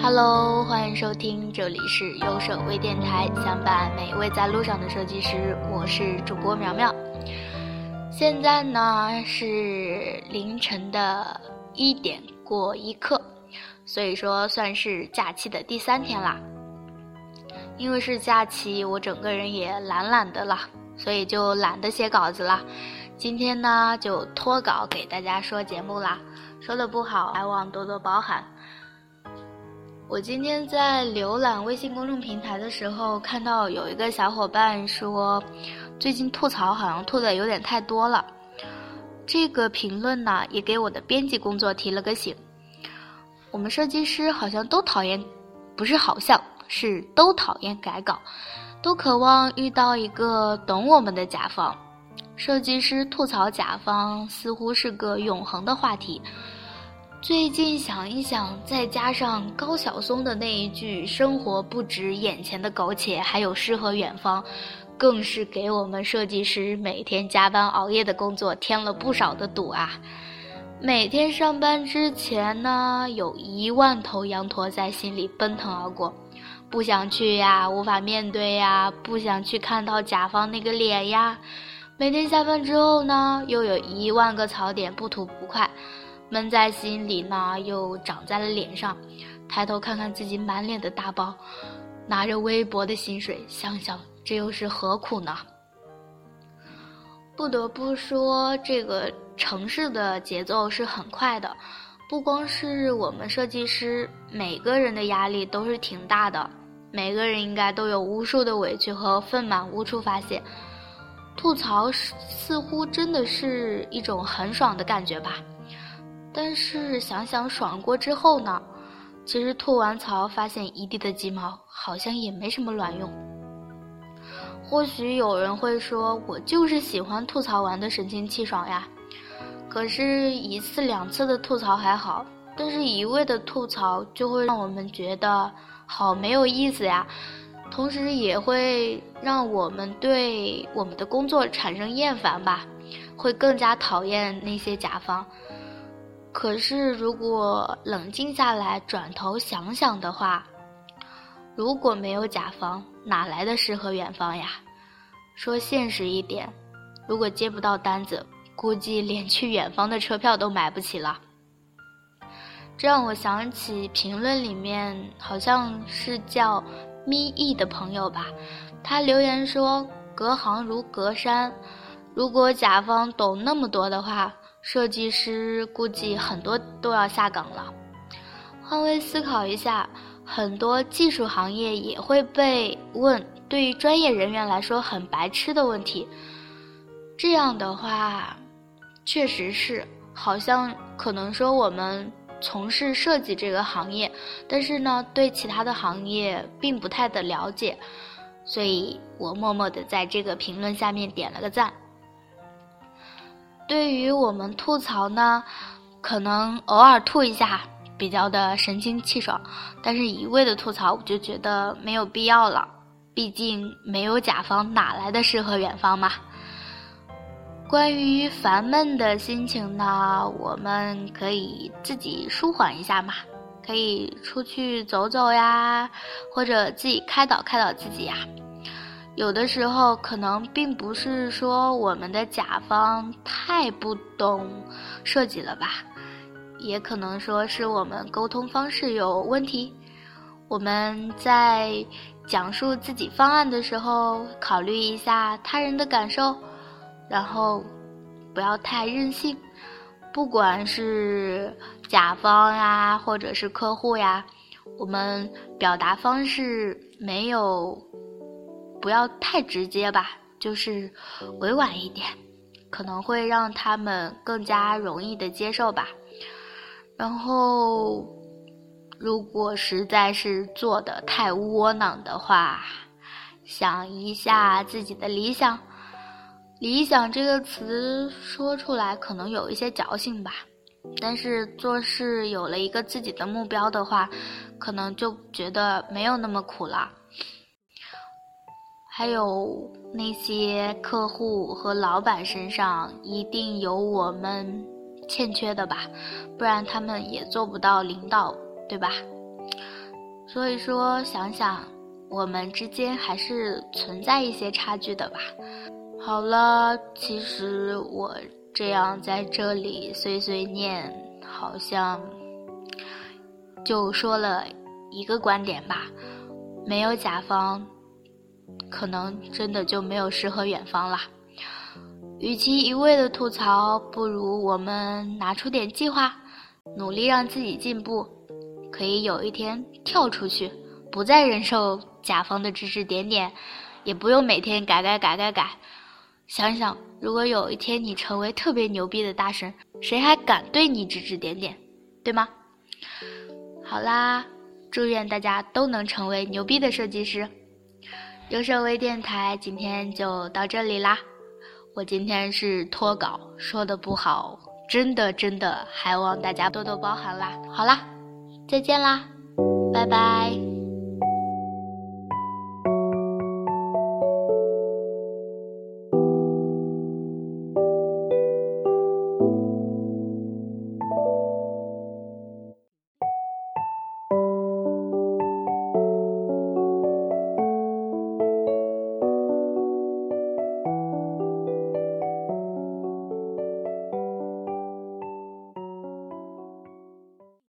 哈喽，欢迎收听，这里是优手微电台，相伴每一位在路上的设计师。我是主播苗苗。现在呢是凌晨的一点过一刻，所以说算是假期的第三天啦。因为是假期，我整个人也懒懒的了，所以就懒得写稿子了。今天呢就脱稿给大家说节目啦，说的不好，还望多多包涵。我今天在浏览微信公众平台的时候，看到有一个小伙伴说，最近吐槽好像吐的有点太多了。这个评论呢，也给我的编辑工作提了个醒。我们设计师好像都讨厌，不是好像是都讨厌改稿，都渴望遇到一个懂我们的甲方。设计师吐槽甲方似乎是个永恒的话题。最近想一想，再加上高晓松的那一句“生活不止眼前的苟且，还有诗和远方”，更是给我们设计师每天加班熬夜的工作添了不少的堵啊！每天上班之前呢，有一万头羊驼在心里奔腾而过，不想去呀，无法面对呀，不想去看到甲方那个脸呀。每天下班之后呢，又有一万个槽点不吐不快。闷在心里呢，又长在了脸上。抬头看看自己满脸的大包，拿着微薄的薪水，想想这又是何苦呢？不得不说，这个城市的节奏是很快的，不光是我们设计师，每个人的压力都是挺大的。每个人应该都有无数的委屈和愤满无处发泄，吐槽似乎真的是一种很爽的感觉吧。但是想想爽过之后呢，其实吐完槽发现一地的鸡毛，好像也没什么卵用。或许有人会说，我就是喜欢吐槽完的神清气爽呀。可是，一次两次的吐槽还好，但是一味的吐槽就会让我们觉得好没有意思呀。同时，也会让我们对我们的工作产生厌烦吧，会更加讨厌那些甲方。可是，如果冷静下来，转头想想的话，如果没有甲方，哪来的诗和远方呀？说现实一点，如果接不到单子，估计连去远方的车票都买不起了。这让我想起评论里面好像是叫咪易的朋友吧，他留言说：“隔行如隔山，如果甲方懂那么多的话。”设计师估计很多都要下岗了。换位思考一下，很多技术行业也会被问对于专业人员来说很白痴的问题。这样的话，确实是好像可能说我们从事设计这个行业，但是呢，对其他的行业并不太的了解，所以我默默的在这个评论下面点了个赞。对于我们吐槽呢，可能偶尔吐一下比较的神清气爽，但是一味的吐槽我就觉得没有必要了。毕竟没有甲方哪来的诗和远方嘛。关于烦闷的心情呢，我们可以自己舒缓一下嘛，可以出去走走呀，或者自己开导开导自己呀。有的时候可能并不是说我们的甲方太不懂设计了吧，也可能说是我们沟通方式有问题。我们在讲述自己方案的时候，考虑一下他人的感受，然后不要太任性。不管是甲方呀，或者是客户呀，我们表达方式没有。不要太直接吧，就是委婉一点，可能会让他们更加容易的接受吧。然后，如果实在是做的太窝囊的话，想一下自己的理想。理想这个词说出来可能有一些矫情吧，但是做事有了一个自己的目标的话，可能就觉得没有那么苦了。还有那些客户和老板身上一定有我们欠缺的吧，不然他们也做不到领导，对吧？所以说，想想我们之间还是存在一些差距的吧。好了，其实我这样在这里碎碎念，好像就说了一个观点吧。没有甲方，可能真的就没有诗和远方了。与其一味的吐槽，不如我们拿出点计划，努力让自己进步，可以有一天跳出去，不再忍受甲方的指指点点，也不用每天改改改改改。想想，如果有一天你成为特别牛逼的大神，谁还敢对你指指点点，对吗？好啦，祝愿大家都能成为牛逼的设计师。优设微电台今天就到这里啦。我今天是脱稿，说的不好，真的真的，还望大家多多包涵啦。好啦，再见啦，拜拜。